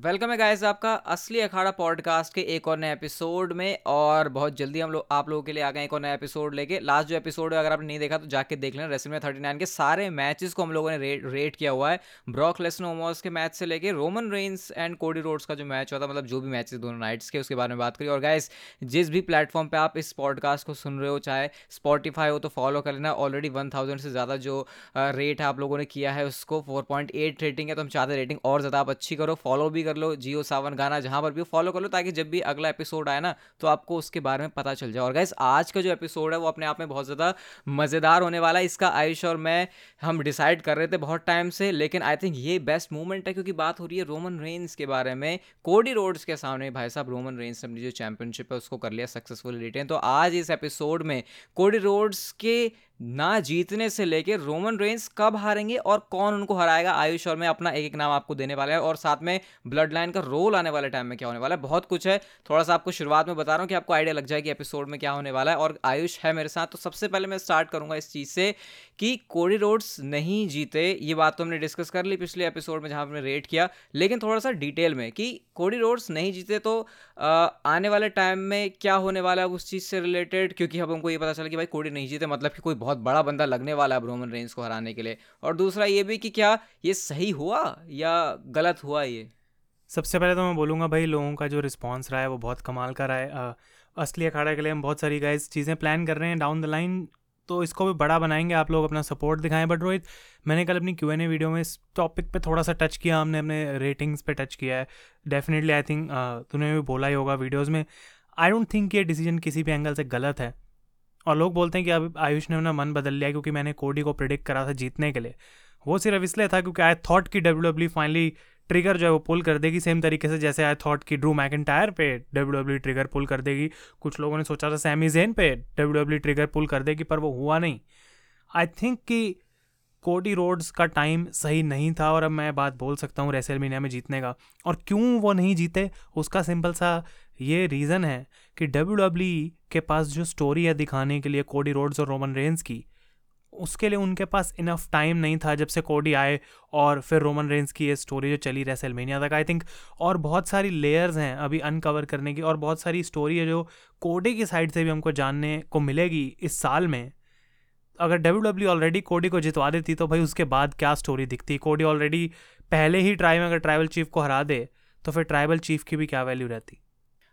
Welcome है guys आपका असली अखाड़ा पॉडकास्ट के एक और नए एपिसोड में, और बहुत जल्दी हम लोग आप लोगों के लिए आ गए एक और नया एपिसोड लेके। लास्ट जो एपिसोड है, अगर आपने नहीं देखा तो जाके देख लेना रेसिल में थर्टी नाइन के सारे मैचेस को हम लोगों ने रेट रेट किया हुआ है। ब्रॉक लेसनोमोस के मैच से लेके, Roman Reigns and Cody Rhodes का जो मैच हुआ था मतलब जो भी मैचेस दोनों नाइट्स के, उसके बारे में बात करी। और गाइस, जिस भी प्लेटफॉर्म पर आप इस पॉडकास्ट को सुन रहे हो, चाहे स्पॉटीफाई हो तो फॉलो कर लेना। ऑलरेडी वन थाउज़ेंड से ज़्यादा जो रेट आप लोगों ने किया है, उसको फोर पॉइंट एट रेटिंग है तो हम चाहते रेटिंग और ज़्यादा आप अच्छी करो। फॉलो भी कर लो, जियो सावन गाना जहाँ पर भी फॉलो कर लो ताकि जब भी अगला एपिसोड आए ना तो आपको उसके बारे में पता चल जाए। और गैस आज का जो एपिसोड है, वो अपने आप में बहुत ज़्यादा मज़ेदार होने वाला है। इसका आयुष और मैं, हम डिसाइड कर रहे थे बहुत टाइम से, लेकिन आई थिंक ये बेस्ट मूवमेंट है क्योंकि बात हो रही है रोमन रेंस के बारे में। कोडी रोड्स के सामने भाई साहब रोमन रेंस ने अपनी जो चैंपियनशिप है, उसको कर लिया सक्सेसफुल रिटेन तो आज इस एपिसोड में कोडी रोड्स के ना जीतने से लेके रोमन रेंस कब हारेंगे और कौन उनको हराएगा? आयुष और मैं अपना एक एक नाम आपको देने वाला है और साथ में ब्लड लाइन का रोल आने वाले टाइम में क्या होने वाला है? बहुत कुछ है। थोड़ा सा आपको शुरुआत में बता रहा हूँ कि आपको आइडिया लग जाए कि एपिसोड में क्या होने वाला है और आयुष है मेरे साथ। तो सबसे पहले मैं स्टार्ट करूँगा इस चीज़ से कि कोडी रोड्स नहीं जीते। ये बात तो हमने डिस्कस कर ली पिछले एपिसोड में जहाँ हमने रेट किया। लेकिन थोड़ा सा डिटेल में कि कोडी रोड्स नहीं जीते तो आने वाले टाइम में क्या होने वाला है उस चीज़ से रिलेटेड क्योंकि अब हमको ये पता चला कि भाई कोडी नहीं जीते मतलब कि कोई बहुत बड़ा बंदा लगने वाला है रोमन रेंज को हराने के लिए। और दूसरा ये भी कि क्या ये सही हुआ या गलत हुआ ये? सबसे पहले तो मैं बोलूँगा भाई, लोगों का जो रिस्पॉन्स रहा है वो बहुत कमाल का रहा है। असली अखाड़ा के लिए हम बहुत सारी गाइज़ चीज़ें प्लान कर रहे हैं डाउन द लाइन तो इसको भी बड़ा बनाएँगे, आप लोग अपना सपोर्ट दिखाएँ। बट रोहित, मैंने कल अपनी क्यू एन ए वीडियो में इस टॉपिक पे थोड़ा सा टच किया, हमने अपने रेटिंग्स पे टच किया है। डेफिनेटली आई थिंक तूने भी बोला ही होगा वीडियोज़ में। आई डोंट थिंक ये डिसीज़न किसी भी एंगल से गलत है। और लोग बोलते हैं कि अब आयुष ने अपना मन बदल लिया क्योंकि मैंने कोडी को प्रिडिक्ट करा था जीतने के लिए। वो सिर्फ़ इसलिए था क्योंकि आई थॉट कि डब्ल्यू डब्ल्यू फाइनली ट्रिगर जो है वो पुल कर देगी सेम तरीके से जैसे आई थॉट कि ड्रू मैकेंटायर पे डब्ल्यू डब्ल्यू ट्रिगर पुल कर देगी। कुछ लोगों ने सोचा था सैमी जेन पे डब्ल्यू डब्ल्यू ट्रिगर पुल कर देगी, पर वो हुआ नहीं। आई थिंक कि कोडी रोड्स का टाइम सही नहीं था और अब मैं बात बोल सकता हूँ रेसल मीनिया में जीतने का। और क्यों वो नहीं जीते, उसका सिंपल सा ये रीज़न है कि डब्ल्यू डब्ल्यू e के पास जो स्टोरी है दिखाने के लिए कोडी रोड्स और रोमन रेंस की, उसके लिए उनके पास इनफ टाइम नहीं था जब से कोडी आए और फिर रोमन रेंस की ये स्टोरी जो चली रेसलमेनिया तक। आई थिंक और बहुत सारी लेयर्स हैं अभी अनकवर करने की और बहुत सारी स्टोरी है जो कोडी की साइड से भी हमको जानने को मिलेगी इस साल में। अगर डब्ल्यू डब्ल्यू ऑलरेडी कोडी को जितवा देती तो भाई उसके बाद क्या स्टोरी दिखती? कोडी ऑलरेडी पहले ही ट्राई में अगर ट्राइबल चीफ को हरा दे तो फिर ट्राइबल चीफ की भी क्या वैल्यू रहती?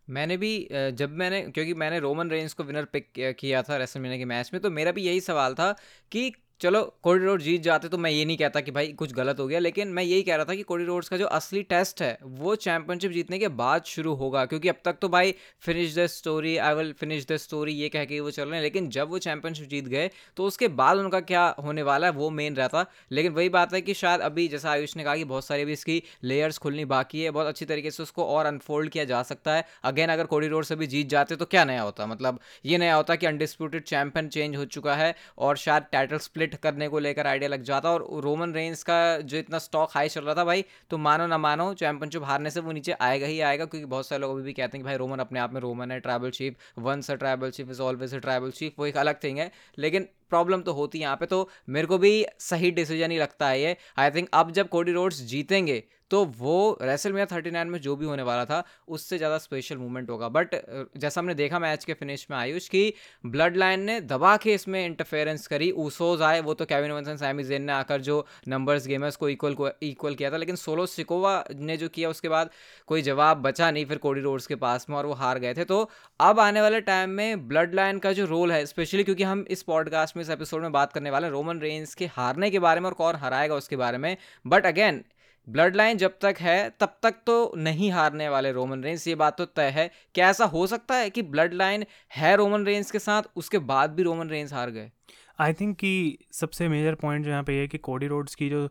मैंने भी जब मैंने, क्योंकि मैंने रोमन रेंज को विनर पिक किया था रेसलमेनिया के मैच में तो मेरा भी यही सवाल था कि चलो कोडी रोड जीत जाते तो मैं ये नहीं कहता कि भाई कुछ गलत हो गया, लेकिन मैं यही कह रहा था कि कोडी रोड्स का जो असली टेस्ट है, वो चैंपियनशिप जीतने के बाद शुरू होगा, क्योंकि अब तक तो भाई finish the story I will finish the story ये कह के वो चल रहे हैं, लेकिन जब वो चैंपियनशिप जीत गए तो उसके बाद उनका क्या होने वाला है, वो मेन रहता। लेकिन वही बात है कि शायद अभी, जैसा आयुष ने कहा कि बहुत सारी अभी इसकी लेयर्स खुलनी बाकी है, बहुत अच्छी तरीके से उसको और अनफोल्ड किया जा सकता है। अगेन अगर कोडी रोड से भी जीत जाते तो क्या नया होता? मतलब ये नया होता कि अनडिस्प्यूटेड चैंपियन चेंज हो चुका है, और शायद टाइटल स्प्लिट करने को लेकर आइडिया लग जाता और रोमन रेंज का जो इतना स्टॉक हाई चल रहा था भाई तो मानो ना मानो चैंपियनशिप हारने से वो नीचे आएगा ही आएगा, क्योंकि बहुत सारे लोग अभी भी कहते हैं कि भाई रोमन अपने आप में रोमन है tribal chief once a tribal chief is always a tribal chief वो एक अलग थिंग है, लेकिन प्रॉब्लम तो होती है यहाँ पे तो मेरे को भी सही डिसीज़न ही लगता है ये। आई थिंक अब जब कोडी रोड्स जीतेंगे तो वो रेसल में थर्टी नाइन में जो भी होने वाला था, उससे ज़्यादा स्पेशल मूवमेंट होगा। बट जैसा हमने देखा मैच के फिनिश में आयुष की ब्लड लाइन ने दबा के इसमें इंटरफेरेंस करी। ऊसोज आए, वो तो कैविन वंसन सैमी जेन ने आकर जो नंबर्स गेमर्स को इक्वल को इक्वल किया था। लेकिन सोलो सिकोवा ने जो किया, उसके बाद कोई जवाब बचा नहीं, फिर कोडी रोड्स के पास में और वो हार गए थे। तो अब आने वाले टाइम में ब्लड लाइन का जो रोल है स्पेशली क्योंकि हम इस पॉडकास्ट में, इस एपिसोड में बात करने वाले हैं रोमन रेंज के हारने के बारे में और कौन हराएगा उसके बारे में। बट अगेन ब्लड लाइन जब तक है, तब तक तो नहीं हारने वाले रोमन रेंस। ये बात तो तय है क्या ऐसा हो सकता है कि ब्लड लाइन है रोमन रेंज के साथ, उसके बाद भी रोमन रेंज हार गए। आई थिंक कि सबसे मेजर पॉइंट जो यहाँ पे है कि कोडी रोड्स की जो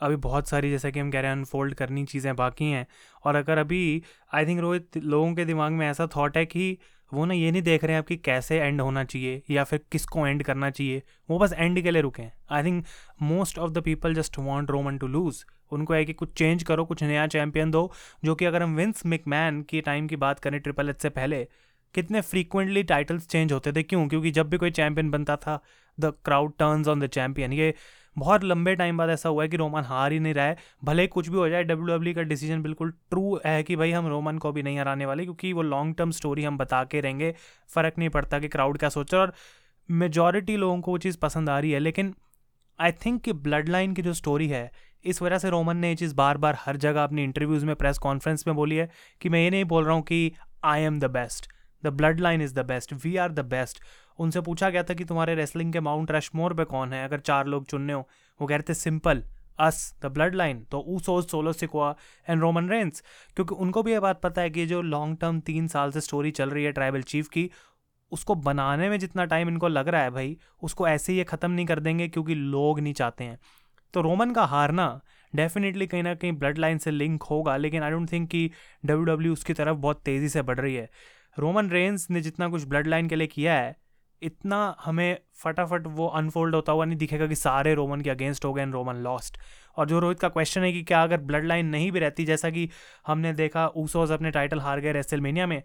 अभी बहुत सारी, जैसा कि हम कह रहे हैं अनफोल्ड करनी चीज़ें बाकी हैं। और अगर अभी आई थिंक रोहित, लोगों के दिमाग में ऐसा थाट है कि वो ना ये नहीं देख रहे हैं आपकी कैसे एंड होना चाहिए या फिर किसको एंड करना चाहिए। वो बस एंड के लिए रुके हैं। I think most of the people just want Roman to lose उनको है कि कुछ चेंज करो, कुछ नया चैंपियन दो, जो कि अगर हम विंस मिकमैन की टाइम की बात करें ट्रिपल एच से पहले, कितने फ्रीक्वेंटली टाइटल्स चेंज होते थे। क्यों? क्योंकि जब भी कोई चैंपियन बनता था the crowd turns on the champion ये बहुत लंबे टाइम बाद ऐसा हुआ है कि रोमन हार ही नहीं रहा है। भले कुछ भी हो जाए डब्ल्यू का डिसीज़न बिल्कुल ट्रू है कि भाई हम रोमन को भी नहीं हराने वाले, क्योंकि वो लॉन्ग टर्म स्टोरी हम बता के रहेंगे। फ़र्क नहीं पड़ता कि क्राउड क्या सोच रहा और मेजॉरिटी लोगों को वो चीज़ पसंद आ रही है। लेकिन आई थिंक कि ब्लड लाइन की जो स्टोरी है, इस वजह से रोमन ने ये चीज़ बार बार हर जगह अपनी इंटरव्यूज़ में प्रेस कॉन्फ्रेंस में बोली है कि मैं ये नहीं बोल रहा हूँ कि I am the best the bloodline is the best we are the best उनसे पूछा गया था कि तुम्हारे रेसलिंग के माउंट रशमोर पे कौन है? अगर चार लोग चुनने हो, वो कह रहे थे simple us the blood line तो Usos Solo Sikoa and Roman Reigns क्योंकि उनको भी ये बात पता है कि जो लॉन्ग टर्म तीन साल से स्टोरी चल रही है ट्राइबल चीफ की, उसको बनाने में जितना टाइम इनको लग रहा है भाई, उसको ऐसे ही ख़त्म नहीं कर देंगे क्योंकि लोग नहीं चाहते हैं। तो रोमन का हारना डेफिनेटली कहीं ना कहीं ब्लड लाइन से लिंक होगा, लेकिन आई डोंट थिंक कि डब्ल्यू डब्ल्यू उसकी तरफ़ बहुत तेज़ी से बढ़ रही है। रोमन रेंस ने जितना कुछ ब्लड लाइन के लिए किया है इतना हमें फटाफट वो अनफोल्ड होता हुआ नहीं दिखेगा कि सारे रोमन के अगेंस्ट हो गए एंड रोमन लॉस्ट और जो रोहित का क्वेश्चन है कि क्या अगर ब्लड लाइन नहीं भी रहती, जैसा कि हमने देखा ऊसोज अपने टाइटल हार गए रेसलमेनिया में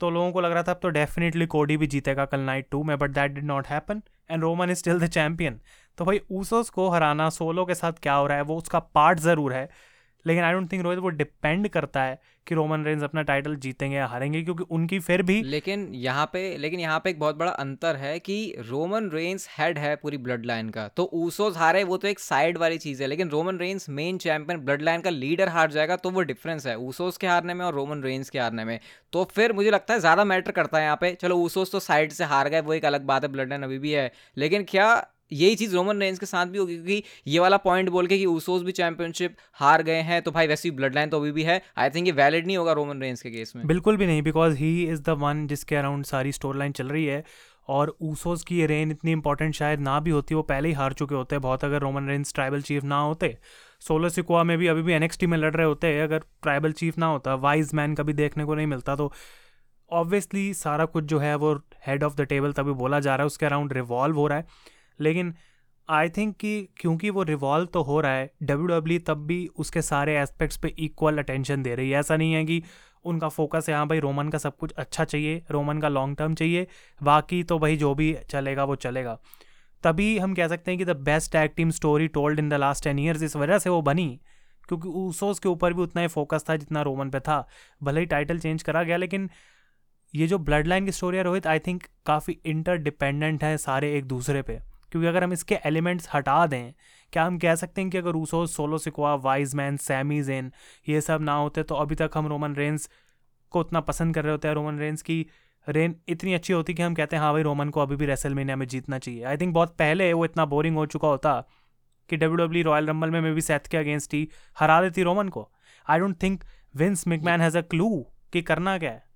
तो लोगों को लग रहा था अब तो डेफिनेटली कोडी भी जीतेगा कल नाइट टू में but that did not happen and Roman is still the champion तो भाई ऊसोस को हराना सोलो के साथ क्या हो रहा है, वो उसका पार्ट ज़रूर है लेकिन आई डोंट थिंक रोहित वो डिपेंड करता है कि रोमन रेंज अपना टाइटल जीतेंगे या हारेंगे, क्योंकि उनकी फिर भी लेकिन यहाँ पे, लेकिन यहाँ पे एक बहुत बड़ा अंतर है कि रोमन रेंस हेड है पूरी ब्लड लाइन का। तो ऊसोज हारे, वो तो एक साइड वाली चीज़ है, लेकिन Roman Reigns main champion bloodline का लीडर हार जाएगा तो वो डिफरेंस है ऊसोज के हारने में और रोमन रेंस के हारने में। तो फिर मुझे लगता है ज़्यादा मैटर करता है यहाँ पे। चलो ऊसोज तो साइड से हार गए, वो एक अलग बात है ब्लड लाइन अभी भी है। लेकिन क्या यही चीज़ रोमन रेंज के साथ भी होगी, क्योंकि ये वाला पॉइंट बोल के कि ऊसोस भी चैंपियनशिप हार गए हैं तो भाई वैसी ब्लड लाइन तो अभी भी है। आई थिंक ये वैलिड नहीं होगा रोमन रेंज के केस में। बिल्कुल भी नहीं because he is the one जिसके अराउंड सारी स्टोर लाइन चल रही है, और ऊसोस की रेन इतनी इंपॉर्टेंट शायद ना भी होती, वो पहले ही हार चुके होते हैं। बहुत अगर रोमन रेंज ट्राइबल चीफ ना होते सोलो सिकुआ में भी अभी भी एनएक्सटी में लड़ रहे होते हैं, अगर ट्राइबल चीफ ना होता वाइज मैन कभी देखने को नहीं मिलता तो ऑब्वियसली सारा कुछ जो है वो हेड ऑफ़ द टेबल तभी बोला जा रहा है, उसके अराउंड रिवॉल्व हो रहा है। लेकिन आई थिंक कि क्योंकि वो रिवॉल्व तो हो रहा है डब्ल्यू डब्ल्यू e तब भी उसके सारे एस्पेक्ट्स पे इक्वल अटेंशन दे रही है। ऐसा नहीं है कि उनका फोकस है हाँ भाई रोमन का सब कुछ अच्छा चाहिए रोमन का लॉन्ग टर्म चाहिए, बाकी तो भाई जो भी चलेगा वो चलेगा। तभी हम कह सकते हैं कि the best tag team story told in the last ten years इस वजह से वो बनी, क्योंकि ऊसोस के ऊपर भी उतना ही फोकस था जितना रोमन पे था। भले ही टाइटल चेंज करा गया, लेकिन ये जो ब्लड लाइन की स्टोरी है, रोहित आई थिंक काफ़ी इंटर डिपेंडेंट है सारे एक दूसरे पे। क्योंकि अगर हम इसके एलिमेंट्स हटा दें, क्या हम कह सकते हैं कि अगर Usos Solo Sikoa wise man Sami Zayn ये सब ना होते तो अभी तक हम रोमन रेंस को उतना पसंद कर रहे होते हैं। रोमन रेंस की रेन इतनी अच्छी होती कि हम कहते हैं हाँ भाई, रोमन को अभी भी रेसलमेनिया में जीतना चाहिए। आई थिंक बहुत पहले वो इतना बोरिंग हो चुका होता कि डब्ल्यू डब्ल्यू रॉयल रंबल में, मे भी सेथ के अगेंस्ट ही हरा देती रोमन को। I don't think Vince McMahon has a clue कि करना क्या है।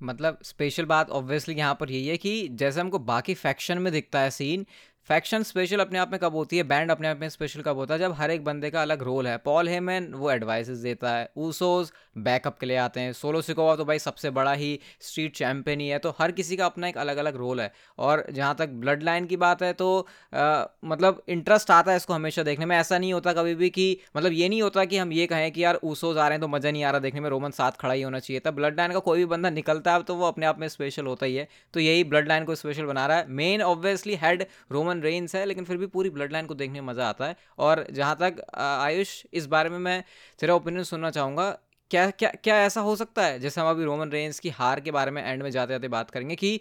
मतलब स्पेशल बात ऑब्वियसली यहाँ पर यही है कि जैसे हमको बाकी फैक्शन में दिखता है सीन फैक्शन स्पेशल अपने आप में कब होती है? बैंड अपने आप में स्पेशल कब होता है? जब हर एक बंदे का अलग रोल है। पॉल हेमन वो एडवाइस देता है। ऊसोज बैकअप के लिए आते हैं। सोलो सिकोवा तो भाई सबसे बड़ा ही स्ट्रीट चैंपियन ही है। तो हर किसी का अपना एक अलग अलग रोल है। और जहाँ तक ब्लड लाइन की बात है तो आ, मतलब इंटरेस्ट आता है इसको हमेशा देखने में। ऐसा नहीं होता कभी भी कि मतलब ये नहीं होता कि हम ये कहें कि यार ऊसोज आ रहे हैं तो मज़ा नहीं आ रहा देखने में। रोमन साथ खड़ा ही होना चाहिए। था ब्लड लाइन का कोई भी बंदा निकलता है तो वो अपने आप में स्पेशल होता ही है। तो यही ब्लड लाइन को स्पेशल बना रहा है। Main obviously head Roman Roman Reigns है, लेकिन फिर भी पूरी ब्लड लाइन को देखने में मज़ा आता है। और जहाँ तक आयुष, इस बारे में मैं तेरा ओपिनियन सुनना चाहूँगा, क्या क्या क्या ऐसा हो सकता है? जैसे हम अभी रोमन रेंज की हार के बारे में एंड में जाते जाते बात करेंगे कि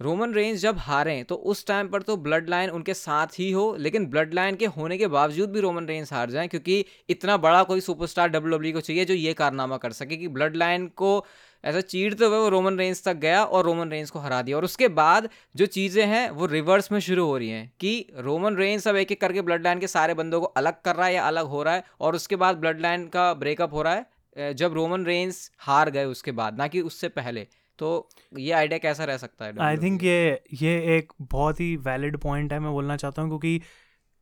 रोमन रेंज जब हारें तो उस टाइम पर तो ब्लड लाइन उनके साथ ही हो, लेकिन ब्लड लाइन के होने के बावजूद भी रोमन रेंज हार जाएँ, क्योंकि इतना बड़ा कोई सुपरस्टार डब्ल्यू डब्ल्यू को चाहिए जो ये कारनामा कर सके कि ब्लड लाइन को ऐसा चीरते हुए वो रोमन रेंज तक गया और रोमन रेंज को हरा दिया। और उसके बाद जो चीज़ें हैं, वो रिवर्स में शुरू हो रही हैं कि रोमन रेंज सब एक एक करके ब्लड लाइन के सारे बंदों को अलग कर रहा है या अलग हो रहा है और उसके बाद ब्लड लाइन का ब्रेकअप हो रहा है जब रोमन रेंज हार गए उसके बाद, ना कि उससे पहले। तो ये आइडिया कैसा रह सकता है? आई थिंक ये ये एक बहुत ही वैलिड पॉइंट है, मैं बोलना चाहता हूँ, क्योंकि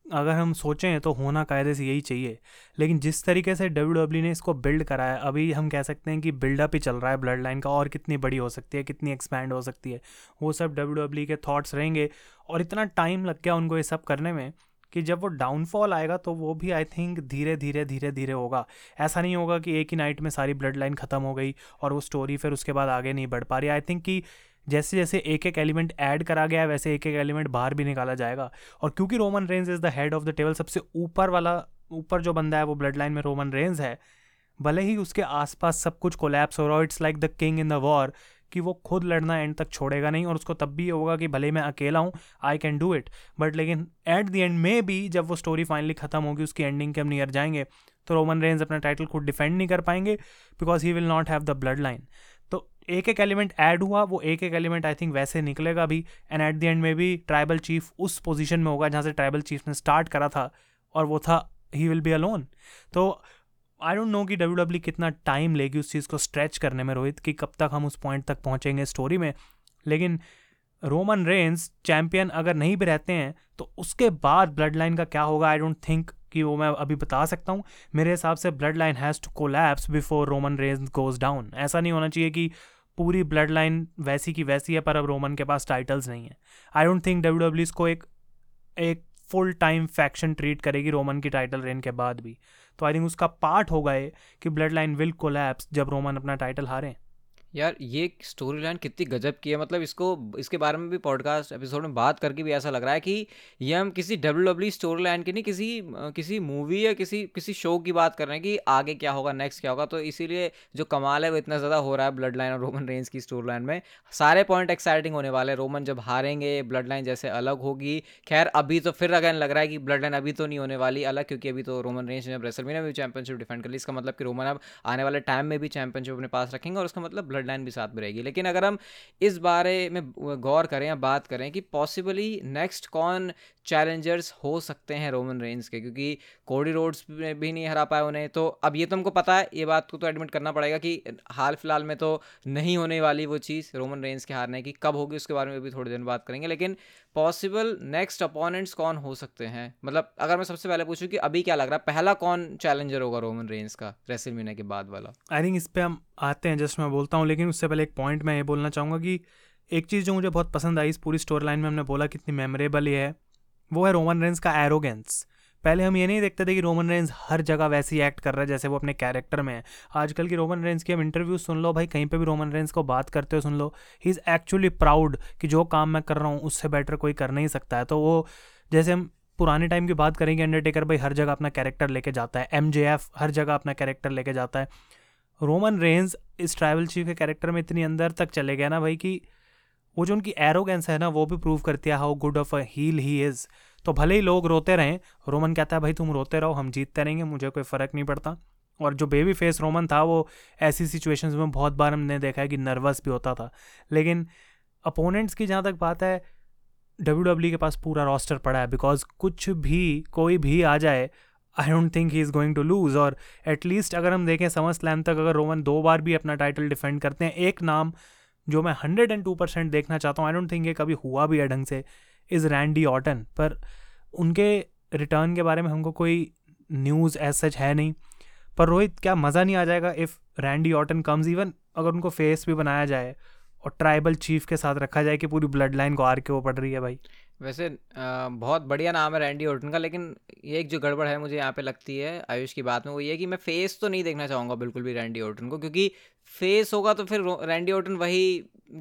अगर हम सोचें तो होना कायदे से यही चाहिए। लेकिन जिस तरीके से डब्ल्यू डब्ल्यू ने इसको बिल्ड करा है अभी हम कह सकते हैं कि बिल्डअप ही चल रहा है ब्लड लाइन का, और कितनी बड़ी हो सकती है, कितनी एक्सपैंड हो सकती है। वो सब डब्ल्यू डब्ल्यू के थाट्स रहेंगे, और इतना टाइम लग गया उनको ये सब करने में कि जब वो डाउनफॉल आएगा तो वो भी आई थिंक धीरे धीरे धीरे धीरे होगा। ऐसा नहीं होगा कि एक ही नाइट में सारी ब्लड लाइन ख़त्म हो गई, और वो स्टोरी फिर उसके बाद आगे नहीं बढ़ पा रही। आई थिंक कि जैसे जैसे एक एक एलिमेंट ऐड करा गया है, वैसे एक एक एलिमेंट बाहर भी निकाला जाएगा। और क्योंकि Roman Reigns is the head of the table, सबसे ऊपर वाला, ऊपर जो बंदा है, वो ब्लड लाइन में रोमन रेंज है, भले ही उसके आसपास सब कुछ कोलैप्स हो रहा हो it's like the king in the war कि वो खुद लड़ना एंड तक छोड़ेगा नहीं, और उसको तब भी होगा कि भले मैं अकेला हूँ I can do it but लेकिन एट द एंड में भी जब वो स्टोरी फाइनली ख़त्म होगी, उसकी एंडिंग के हम नियर जाएँगे तो रोमन रेंज अपना टाइटल खुद डिफेंड नहीं कर पाएँगे because he will not have the bloodline एक एक एलिमेंट ऐड हुआ, वो एक एक एलिमेंट आई थिंक वैसे निकलेगा भी। एंड एट द एंड में भी ट्राइबल चीफ उस पोजीशन में होगा जहाँ से ट्राइबल चीफ ने स्टार्ट करा था और वो था ही विल बी अलोन तो आई डोंट नो कि डब्ल्यू डब्ल्यू कितना टाइम लेगी उस चीज़ को स्ट्रेच करने में, रोहित, कि कब तक हम उस पॉइंट तक पहुँचेंगे स्टोरी में। लेकिन रोमन रेंस चैम्पियन अगर नहीं भी रहते हैं तो उसके बाद ब्लड लाइन का क्या होगा? आई डोंट थिंक कि वो मैं अभी बता सकता हूँ। मेरे हिसाब से bloodline has to collapse before Roman Reigns goes down ऐसा नहीं होना चाहिए कि पूरी ब्लड लाइन वैसी की वैसी है, पर अब रोमन के पास टाइटल्स नहीं है। I don't think W W इसको एक एक फुल टाइम फैक्शन ट्रीट करेगी रोमन की टाइटल रेन के बाद भी। तो आई थिंक उसका पार्ट होगा ये कि ब्लड लाइन विल कोलैप्स जब रोमन अपना टाइटल हारें। यार, ये स्टोरी लाइन कितनी गजब की है। मतलब इसको, इसके बारे में भी पॉडकास्ट एपिसोड में बात करके भी ऐसा लग रहा है कि ये हम किसी डब्ल्यू डब्ल्यू स्टोरी लाइन की नहीं, किसी किसी मूवी या किसी किसी शो की बात कर रहे हैं कि आगे क्या होगा नेक्स्ट क्या होगा। तो इसीलिए जो कमाल है, वो इतना ज़्यादा हो रहा है ब्लड लाइन और रोमन रेंज की स्टोरी लाइन में। सारे पॉइंट एक्साइटिंग होने वाले हैं। रोमन जब हारेंगे ब्लड लाइन जैसे अलग होगी। खैर, अभी तो फिर अगेन लग रहा है कि ब्लड लाइन अभी तो नहीं होने वाली अलग, क्योंकि अभी तो रोमन रेंज ने रेसल में भी चैंपियनशिप डिफेंड कर ली। इसका मतलब कि रोमन अब आने वाले टाइम में भी चैंपियनशिप अपने पास रखेंगे और उसका मतलब ब्लड लाइन भी साथ में रहेगी। लेकिन अगर हम इस बारे में गौर करें या बात करें कि पॉसिबली नेक्स्ट कौन चैलेंजर्स हो सकते हैं रोमन रेंज के, क्योंकि कोडी रोड्स में भी नहीं हरा पाए उन्हें। तो अब ये तो हमको पता है, ये बात को तो एडमिट करना पड़ेगा कि हाल फ़िलहाल में तो नहीं होने वाली वो चीज़ रोमन रेंज के हारने की। कब होगी उसके बारे में भी थोड़ी देर बात करेंगे, लेकिन पॉसिबल नेक्स्ट अपोनेंट्स कौन हो सकते हैं? मतलब अगर मैं सबसे पहले पूछूँ कि अभी क्या लग रहा है, पहला कौन चैलेंजर होगा रोमन रेंज का रेसिल के बाद वाला? आई थिंक इस पर हम आते हैं जस्ट मैं बोलता हूँ, लेकिन उससे पहले एक पॉइंट मैं ये बोलना चाहूँगा कि एक चीज़ जो मुझे बहुत पसंद आई इस पूरी स्टोरी लाइन में हमने बोला कितनी मेमोरेबल ये है। वो है रोमन रेंस का एरोगेंस पहले हम ये नहीं देखते थे कि रोमन रेंस हर जगह वैसे ही एक्ट कर रहा है, जैसे वो अपने कैरेक्टर में है। आजकल की रोमन रेंस की हम इंटरव्यू सुन लो, भाई कहीं पे भी रोमन रेंस को बात करते हो सुन लो ही इज़ एक्चुअली प्राउड कि जो काम मैं कर रहा हूँ, उससे बेटर कोई कर नहीं सकता है। तो वो, जैसे हम पुराने टाइम की बात करेंगे अंडरटेकर भाई हर जगह अपना कैरेक्टर लेके जाता है एमजेएफ हर जगह अपना कैरेक्टर लेके जाता है। रोमन रेंज इस ट्राइबल चीफ के कैरेक्टर में इतनी अंदर तक चले गया ना भाई कि वो जो उनकी एरोगेंस है ना, वो भी प्रूव करती है how good of a heel he is तो भले ही लोग रोते रहें, रोमन कहता है, भाई, तुम रोते रहो, हम जीतते रहेंगे, मुझे कोई फ़र्क नहीं पड़ता. और जो बेबी फेस रोमन था, वो ऐसी सिचुएशंस में बहुत बार हमने देखा है कि नर्वस भी होता था। लेकिन अपोनेंट्स की जहाँ तक बात है डब्ल्यू डब्ल्यू के पास पूरा रॉस्टर पड़ा है बिकॉज़ कुछ भी, कोई भी आ जाए I don't think he is going to lose और एटलीस्ट अगर हम देखें समर स्लैम तक अगर रोमन दो बार भी अपना टाइटल डिफेंड करते हैं, एक नाम जो मैं हंड्रेड एंड टू परसेंट देखना चाहता हूँ आई डोंट थिंक ये कभी हुआ भी है ढंग से इज़ रैंडी ऑटन पर उनके रिटर्न के बारे में हमको कोई न्यूज़ एज सच है नहीं। पर रोहित, क्या मज़ा नहीं आ जाएगा if Randy Orton comes even अगर उनको फेस भी बनाया जाए और ट्राइबल चीफ के साथ रखा जाए कि पूरी ब्लड लाइन को आर के वो पड़ रही है भाई। वैसे बहुत बढ़िया नाम है रैंडी ऑर्टन का, लेकिन ये एक जो गड़बड़ है मुझे यहाँ पे लगती है आयुष की बात में, वो ये कि मैं फेस तो नहीं देखना चाहूँगा बिल्कुल भी रैंडी ऑर्टन को, क्योंकि फेस होगा तो फिर रैंडी ओटन वही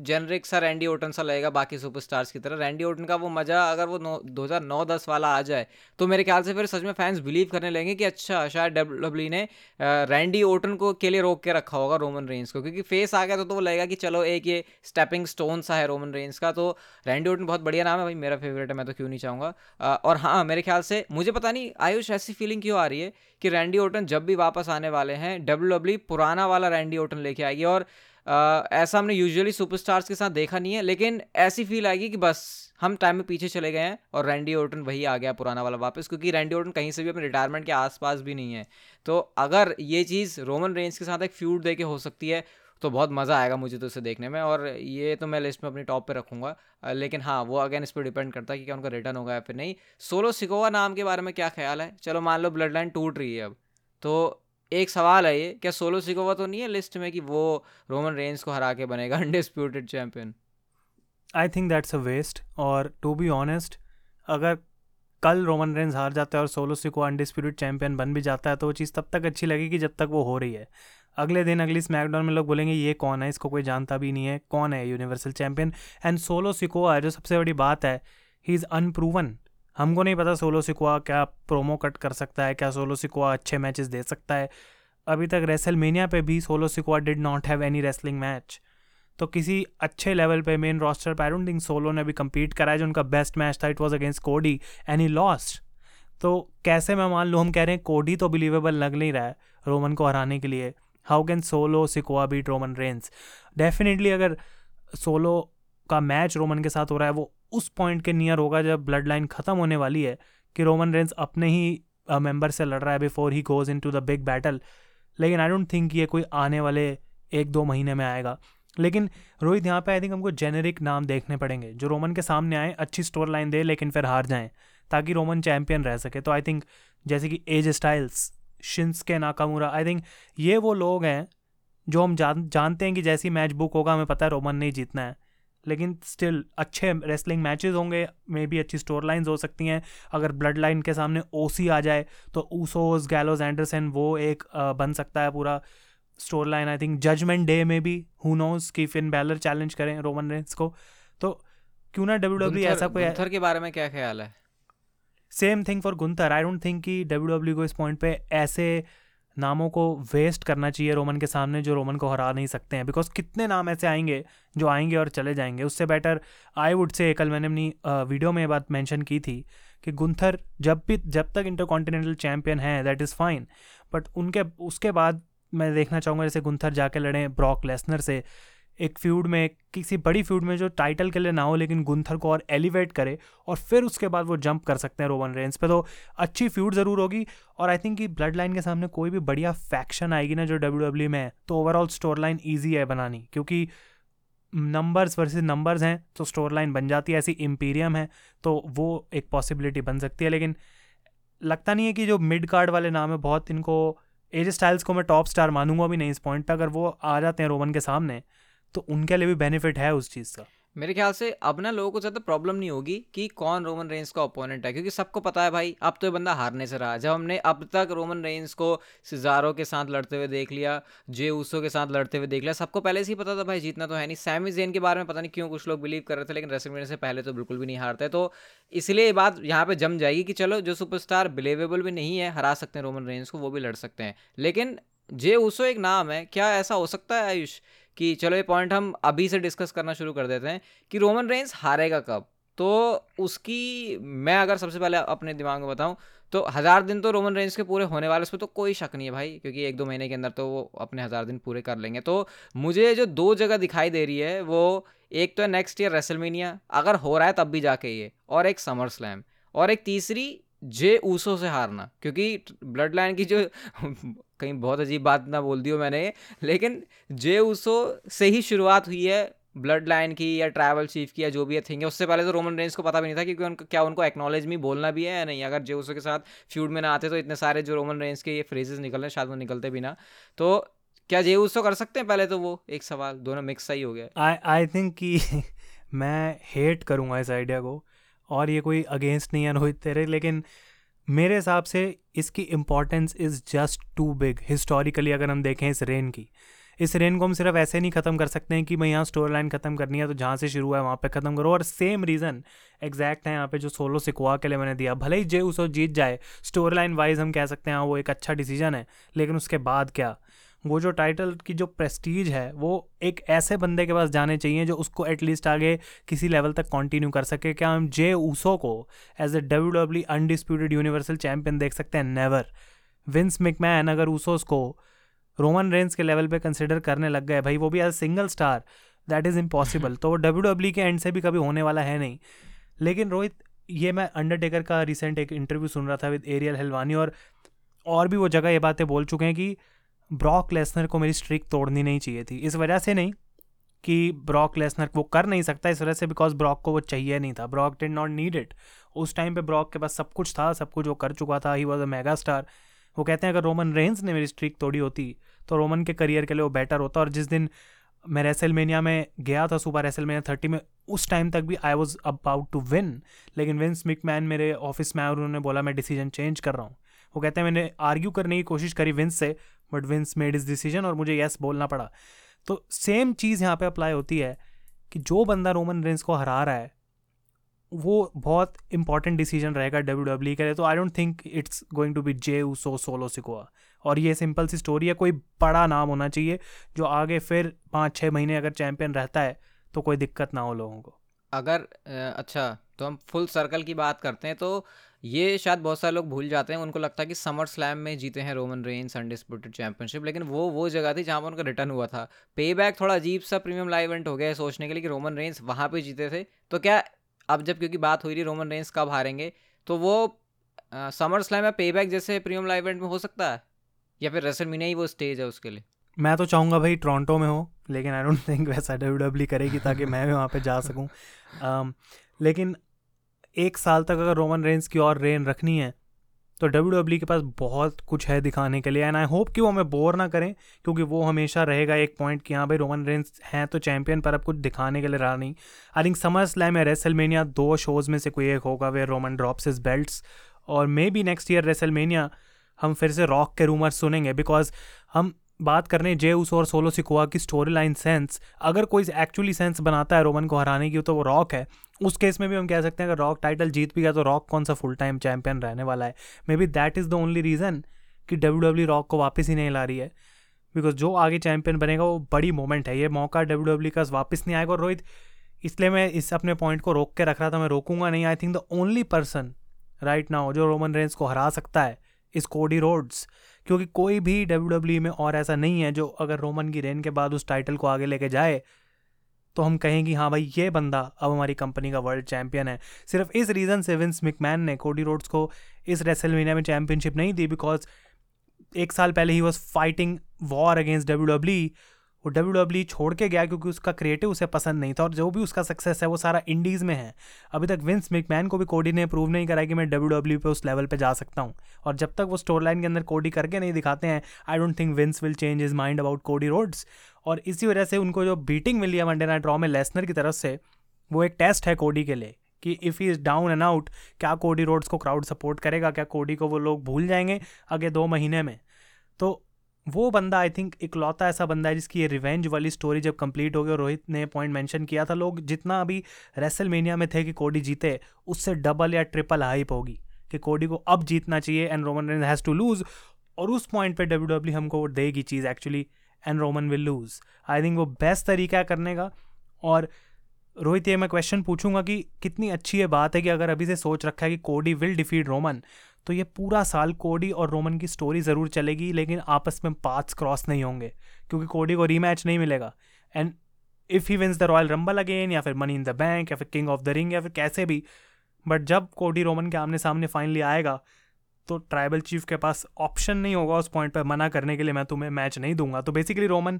जेनरिक सा रैंडी ओटन सा लगेगा बाकी सुपरस्टार्स की तरह। रैंडी ओटन का वो मज़ा अगर वो दो हज़ार नौ दस वाला आ जाए तो मेरे ख्याल से फिर सच में फैंस बिलीव करने लगेंगे कि अच्छा शायद डब्ल्यू ने रैंडी ओटन को के लिए रोक के रखा होगा रोमन रेंज को क्योंकि फेस आ गया तो, तो वो लगेगा कि चलो एक ये स्टेपिंग स्टोन सा है रोमन रेंज का तो रैंडी ओटन बहुत बढ़िया नाम है भाई मेरा फेवरेट है मैं तो क्यों नहीं चाहूँगा। और हाँ मेरे ख्याल से मुझे पता नहीं आयुष ऐसी फीलिंग क्यों आ रही है कि रैंडी ओटन जब भी वापस आने वाले हैं डब्ल्यू डब्ल्यू पुराना वाला रैंडी ओटन लेके आएगी और आ, ऐसा हमने यूजुअली सुपरस्टार्स के साथ देखा नहीं है लेकिन ऐसी फील आएगी कि बस हम टाइम में पीछे चले गए हैं और रैंडी ओटन वही आ गया पुराना वाला वापस क्योंकि रैंडी ओटन कहीं से भी अपने रिटायरमेंट के आसपास भी नहीं है। तो अगर ये चीज़ रोमन रेंज के साथ एक फ्यूड दे के हो सकती है तो बहुत मज़ा आएगा मुझे तो इसे देखने में और ये तो मैं लिस्ट में अपनी टॉप पे रखूँगा। लेकिन हाँ वो अगेन इस पर डिपेंड करता है कि क्या उनका रिटर्न होगा या फिर नहीं। सोलो सिकोवा नाम के बारे में क्या ख्याल है? चलो मान लो ब्लड लाइन टूट रही है अब तो एक सवाल है ये, क्या सोलो सिकोवा तो नहीं है लिस्ट में कि वो रोमन रेंज को हरा के बनेगा undisputed champion I think that's a waste और टू बी ऑनेस्ट अगर कल रोमन रेंज हार जाता है और सोलो सिको अनडिस्प्यूटेड चैंपियन बन भी जाता है तो वो चीज़ तब तक अच्छी लगेगी जब तक वो हो रही है। अगले दिन, अगली स्मैकडाउन में लोग बोलेंगे, ये कौन है? इसको कोई जानता भी नहीं है। कौन है universal champion and Solo Sikoa जो सबसे बड़ी बात है ही इज़ अनप्रूवन हमको नहीं पता सोलो सिकोआ क्या प्रोमो कट कर सकता है, क्या सोलो सिकोआ अच्छे मैचेस दे सकता है। अभी तक रेसलमेनिया पे भी Solo Sikoa did not have any wrestling match तो किसी अच्छे लेवल पे मेन रोस्टर पे आई डोंट थिंक सोलो ने भी कम्पीट कराया जो उनका बेस्ट मैच था it was against Cody and he lost तो कैसे मैं मान लूँ, हम कह रहे हैं कोडी तो बिलीवेबल लग नहीं रहा है रोमन को हराने के लिए। How can Solo Sikoa beat Roman Reigns definitely अगर सोलो का मैच रोमन के साथ हो रहा है, वो उस पॉइंट के नियर होगा जब ब्लड लाइन ख़त्म होने वाली है कि रोमन रेंस अपने ही मेंबर से लड़ रहा है before he goes into the big battle लेकिन आई डोंट थिंक ये कोई आने वाले एक दो महीने में आएगा। लेकिन रोहित, यहाँ पे आई थिंक हमको जेनेरिक नाम देखने पड़ेंगे, जो रोमन के सामने आए, अच्छी स्टोर लाइन दे, लेकिन फिर हार जाएँ, ताकि रोमन चैंपियन रह सके। तो आई थिंक जैसे कि एज स्टाइल्स शिंस के नाकामुरा आई थिंक ये वो लोग हैं जो हम जान, जानते हैं कि जैसी मैच बुक होगा, हमें पता है रोमन नहीं जीतना है। लेकिन स्टिल अच्छे रेसलिंग मैचेस होंगे मे भी अच्छी स्टोर लाइन्स हो सकती हैं। अगर ब्लड लाइन के सामने ओसी आ जाए तो ऊसोस गैलोज एंडरसन वो एक आ, बन सकता है पूरा storyline I think Judgment Day में भी हु नोज़ कि फिन बैलर चैलेंज करें रोमन रेंस को। तो क्यों ना डब्ल्यू डब्ल्यू ऐसा कोई गुंथर के बारे में क्या ख्याल है? Same thing for Gunther I don't think कि डब्ल्यू डब्ल्यू को इस पॉइंट पे ऐसे नामों को वेस्ट करना चाहिए रोमन के सामने, जो रोमन को हरा नहीं सकते हैं। बिकॉज़ कितने नाम ऐसे आएँगे जो आएँगे और चले जाएँगे। उससे बेटर आई वुड से कल मैंने अपनी वीडियो में बात मेंशन की थी कि गुंथर जब भी, जब तक इंटर चैम्पियन है दैट इज़ फाइन बट उनके, उसके बाद मैं देखना चाहूँगा जैसे गुंथर जाके लड़ें ब्रॉक लेसनर से। एक फ्यूड में, किसी बड़ी फ्यूड में जो टाइटल के लिए ना हो, लेकिन गुंथर को और एलिवेट करे और फिर उसके बाद वो जंप कर सकते हैं रोवन रेंस पे। तो अच्छी फ्यूड ज़रूर होगी और आई थिंक कि ब्लड लाइन के सामने कोई भी बढ़िया फैक्शन आएगी ना जो डब्ल्यू डब्ल्यू में है तो ओवरऑल स्टोर लाइन ईजी है बनानी, क्योंकि नंबर्स वर्सेस नंबर्स हैं तो स्टोर लाइन बन जाती है, ऐसी इम्पीरियम है तो वो एक पॉसिबिलिटी बन सकती है। लेकिन लगता नहीं है कि जो मिड कार्ड वाले नाम है, बहुत इनको एज स्टाइल्स को मैं टॉप स्टार मानूँगा भी नहीं इस पॉइंट पर अगर वो आ जाते हैं रोमन के सामने तो उनके लिए भी बेनिफिट है उस चीज़ का। मेरे ख्याल से अब ना लोगों को ज़्यादा प्रॉब्लम नहीं होगी कि कौन रोमन रेंस का ओपोनेंट है, क्योंकि सबको पता है भाई, अब तो ये बंदा हारने से रहा जब हमने अब तक रोमन रेंस को सिजारो के साथ लड़ते हुए देख लिया जे ऊसो के साथ लड़ते हुए देख लिया, सबको पहले से ही पता था भाई, जीतना तो है नहीं। सैमी जेन के बारे में पता नहीं क्यों कुछ लोग बिलीव कर रहे थे, लेकिन रेसलमेनिया से पहले तो बिल्कुल भी नहीं हारते। तो इसलिए ये बात यहाँ पर जम जाएगी कि चलो, जो सुपरस्टार बिलीवेबल भी नहीं है, हरा सकते हैं रोमन रेंस को, वो भी लड़ सकते हैं। लेकिन जे ऊसो एक नाम है, क्या ऐसा हो सकता है आयुष? कि चलो ये पॉइंट हम अभी से डिस्कस करना शुरू कर देते हैं कि रोमन रेंस हारेगा कब? तो उसकी मैं अगर सबसे पहले अपने दिमाग में बताऊँ तो हज़ार दिन तो रोमन रेंज के पूरे होने वाले उस पर तो कोई शक नहीं है भाई, क्योंकि एक दो महीने के अंदर तो वो अपने हज़ार दिन पूरे कर लेंगे। तो मुझे जो दो जगह दिखाई दे रही है, वो एक तो है नेक्स्ट ईयर रेसलमीनिया अगर हो रहा है तब भी जाके ये, और एक समर स्लैम और एक तीसरी जे ऊसो से हारना, क्योंकि ब्लड लाइन की जो कहीं बहुत अजीब बात ना बोल दी हो मैंने लेकिन जे ऊसो से ही शुरुआत हुई है ब्लड लाइन की या ट्रैवल चीफ की या जो भी थिंग है, उससे पहले तो रोमन रेंज को पता भी नहीं था क्योंकि उनको, क्या उनको एक्नॉलेज में बोलना भी है या नहीं। अगर जे ऊसो के साथ फ्यूड में ना आते तो इतने सारे जो रोमन रेंज के ये फ्रेजेस निकल रहे शायद वो निकलते भी ना। तो क्या जे ऊसो कर सकते हैं पहले तो वो? एक सवाल, दोनों मिक्स सही हो गया। आई आई थिंक कि मैं हेट करूँगा इस आइडिया को और ये कोई अगेंस्ट नहीं है रोहित तेरे, लेकिन मेरे हिसाब से इसकी importance is just too big historically अगर हम देखें इस रेन की, इस रेन को हम सिर्फ़ ऐसे नहीं ख़त्म कर सकते हैं कि भाई यहाँ स्टोर लाइन ख़त्म करनी है तो जहाँ से शुरू है वहाँ पे ख़त्म करो। और सेम रीज़न एग्जैक्ट है यहाँ पे जो सोलो सिकुआ के लिए मैंने दिया। भले ही जे उसको जीत जाए स्टोर लाइन वाइज हम कह सकते हैं हाँ वो एक अच्छा डिसीज़न है, लेकिन उसके बाद क्या? वो जो टाइटल की जो प्रेस्टीज है वो एक ऐसे बंदे के पास जाने चाहिए जो उसको एटलीस्ट आगे किसी लेवल तक कंटिन्यू कर सके। क्या हम जे ऊसो को as a W W undisputed universal champion देख सकते हैं? नेवर विंस मिकमैन अगर ऊसोस को रोमन रेंस के लेवल पे कंसिडर करने लग गए भाई वो भी as single star that is impossible तो वो डब्ल्यू डब्ल्यू के एंड से भी कभी होने वाला है नहीं। लेकिन रोहित ये मैं अंडरटेकर का रिसेंट एक इंटरव्यू सुन रहा था विद एरियल हलवानी और और भी वो जगह ये बातें बोल चुके हैं कि ब्रॉक लेसनर को मेरी स्ट्रिक तोड़नी नहीं चाहिए थी। इस वजह से नहीं कि ब्रॉक लेसनर वो कर नहीं सकता, इस वजह से बिकॉज़ ब्रॉक को वो चाहिए नहीं था। Brock did not need it उस टाइम पे ब्रॉक के पास सब कुछ था, सब कुछ वो कर चुका था। He was a mega star वो कहते हैं, अगर रोमन रेंस ने मेरी स्ट्रिक तोड़ी होती तो रोमन के करियर के लिए वो बेटर होता। और जिस दिन मैं रेसलमेनिया में गया था सुपर रेसलमेनिया थर्टी में, उस टाइम तक भी I was about to win लेकिन विंस मिकमैन मेरे ऑफ़िस में आए और उन्होंने बोला, मैं डिसीज़न चेंज कर रहा हूँ। वो कहते हैं, मैंने आर्ग्यू करने की कोशिश करी विंस से but Vince made his decision और मुझे येस बोलना पड़ा। तो सेम चीज़ यहाँ पे अप्लाई होती है कि जो बंदा रोमन रेंस को हरा रहा है, वो बहुत इंपॉर्टेंट डिसीज़न रहेगा डब्ल्यू डब्ल्यू e के लिए। तो I don't think it's going to be Jey Uso Solo Sikoa और ये सिंपल सी स्टोरी है, कोई बड़ा नाम होना चाहिए जो आगे फिर पाँच छः महीने अगर चैंपियन रहता है तो कोई दिक्कत ना हो लोगों को। अगर अच्छा तो हम फुल सर्कल की बात करते हैं तो ये शायद बहुत सारे लोग भूल जाते हैं। उनको लगता है कि समर स्लैम में जीते हैं रोमन रेंस अनडिस्प्यूटेड चैंपियनशिप लेकिन वो वो जगह थी जहाँ पर उनका रिटर्न हुआ था। पे बैक थोड़ा अजीब सा प्रीमियम लाइव इवेंट हो गया है सोचने के लिए कि रोमन रेंस वहाँ पे जीते थे। तो क्या अब जब क्योंकि बात हुई रही रोमन रेंस कब हारेंगे तो वो समर स्लैम या पे बैक जैसे प्रीमियम लाइव इवेंट में हो सकता है? या फिर रेसल मीना ही वो स्टेज है उसके लिए? मैं तो चाहूँगा भाई टोरंटो में हो लेकिन आई डोंट थिंक वैसा डब्ल्यू डब्ल्यू करेगी ताकि मैं भी वहाँ पे जा सकूँ। लेकिन एक साल तक अगर रोमन रेंस की और रेन रखनी है तो डब्ल्यू डब्ल्यू के पास बहुत कुछ है दिखाने के लिए एंड आई होप कि वो हमें बोर ना करें, क्योंकि वो हमेशा रहेगा एक पॉइंट कि हाँ भाई रोमन रेंस हैं तो चैंपियन पर अब कुछ दिखाने के लिए रहा नहीं। आई थिंक समर स्लैम या रेसलमेनिया दो शोज़ में से कोई एक होगा where Roman drops his belts और maybe next year WrestleMania हम फिर से रॉक के रूमर सुनेंगे बिकॉज़ हम बात करने रहे हैं जे उस और सोलो सिकोआ की स्टोरी लाइन सेंस अगर कोई एक्चुअली सेंस बनाता है रोमन को हराने की तो वो रॉक है। उस केस में भी हम कह सकते हैं, अगर रॉक टाइटल जीत भी गया तो रॉक कौन सा फुल टाइम चैंपियन रहने वाला है? Maybe that is the only reason कि डब्ल्यू डब्ल्यू रॉक को वापस ही नहीं ला रही है। बिकॉज़ जो आगे चैंपियन बनेगा, वो बड़ी मोमेंट है। ये मौका डब्ल्यू डब्ल्यू का वापस नहीं आएगा। और रोहित, इसलिए मैं इस अपने पॉइंट को रोक के रख रहा था, मैं रोकूँगा नहीं। I think the only person right now जो रोमन रेंस को हरा सकता है इस कोडी रोड्स क्योंकि कोई भी डब्ल्यू डब्ल्यू में और ऐसा नहीं है जो अगर रोमन की रेन के बाद उस टाइटल को आगे लेके जाए तो हम कहें कि हाँ भाई, ये बंदा अब हमारी कंपनी का वर्ल्ड चैंपियन है। सिर्फ़ इस रीज़न से विंस मिकमैन ने कोडी रोड्स को इस रेसलमीनिया में चैंपियनशिप नहीं दी बिकॉज़ एक साल पहले he was fighting war against W वो डब्ल्यू डब्ल्यू e छोड़ के गया क्योंकि उसका क्रिएटिव उसे पसंद नहीं था और जो भी उसका सक्सेस है वो सारा इंडीज़ में है। अभी तक विंस मिकमैन को भी कोडी ने प्रूव नहीं करा कि मैं डब्ल्यू डब्ल्यू e पे उस लेवल पे जा सकता हूँ। और जब तक वो स्टोर लाइन के अंदर कोडी करके नहीं दिखाते हैं I don't think Vince will change his mind about Cody Rhodes और इसी वजह से उनको जो बीटिंग मिली है वनडे नाइट ड्रॉ में लेसनर की तरफ़ से, वो एक टेस्ट है कोडी के लिए कि if he is down and out क्या कोडी रोड्स को क्राउड सपोर्ट करेगा, क्या कोडी को वो लोग भूल जाएँगे अगले दो महीने में? तो वो बंदा आई थिंक इकलौता ऐसा बंदा है जिसकी ये रिवेंज वाली स्टोरी जब कंप्लीट हो गई और रोहित ने पॉइंट मेंशन किया था, लोग जितना अभी रेसल में थे कि कोडी जीते, उससे डबल या ट्रिपल हाइप होगी कि कोडी को अब जीतना चाहिए and Roman Reigns has to lose और उस पॉइंट पे डब्ल्यू डब्ल्यू हमको देगी चीज़ actually and Roman will lose I think वो बेस्ट तरीका है करने का और रोहित, ये मैं क्वेश्चन पूछूँगा कि कितनी अच्छी ये बात है कि अगर अभी से सोच रखा है कि कोडी विल डिफीट रोमन तो ये पूरा साल कोडी और रोमन की स्टोरी ज़रूर चलेगी, लेकिन आपस में पार्ट्स क्रॉस नहीं होंगे, क्योंकि कोडी को रीमैच नहीं मिलेगा। And if he wins the Royal Rumble again या फिर मनी इन द बैंक या फिर किंग ऑफ़ द रिंग या फिर कैसे भी बट जब कोडी रोमन के आमने सामने फाइनली आएगा तो ट्राइबल चीफ के पास ऑप्शन नहीं होगा उस पॉइंट पर मना करने के लिए, मैं तुम्हें मैच नहीं दूँगा। तो बेसिकली रोमन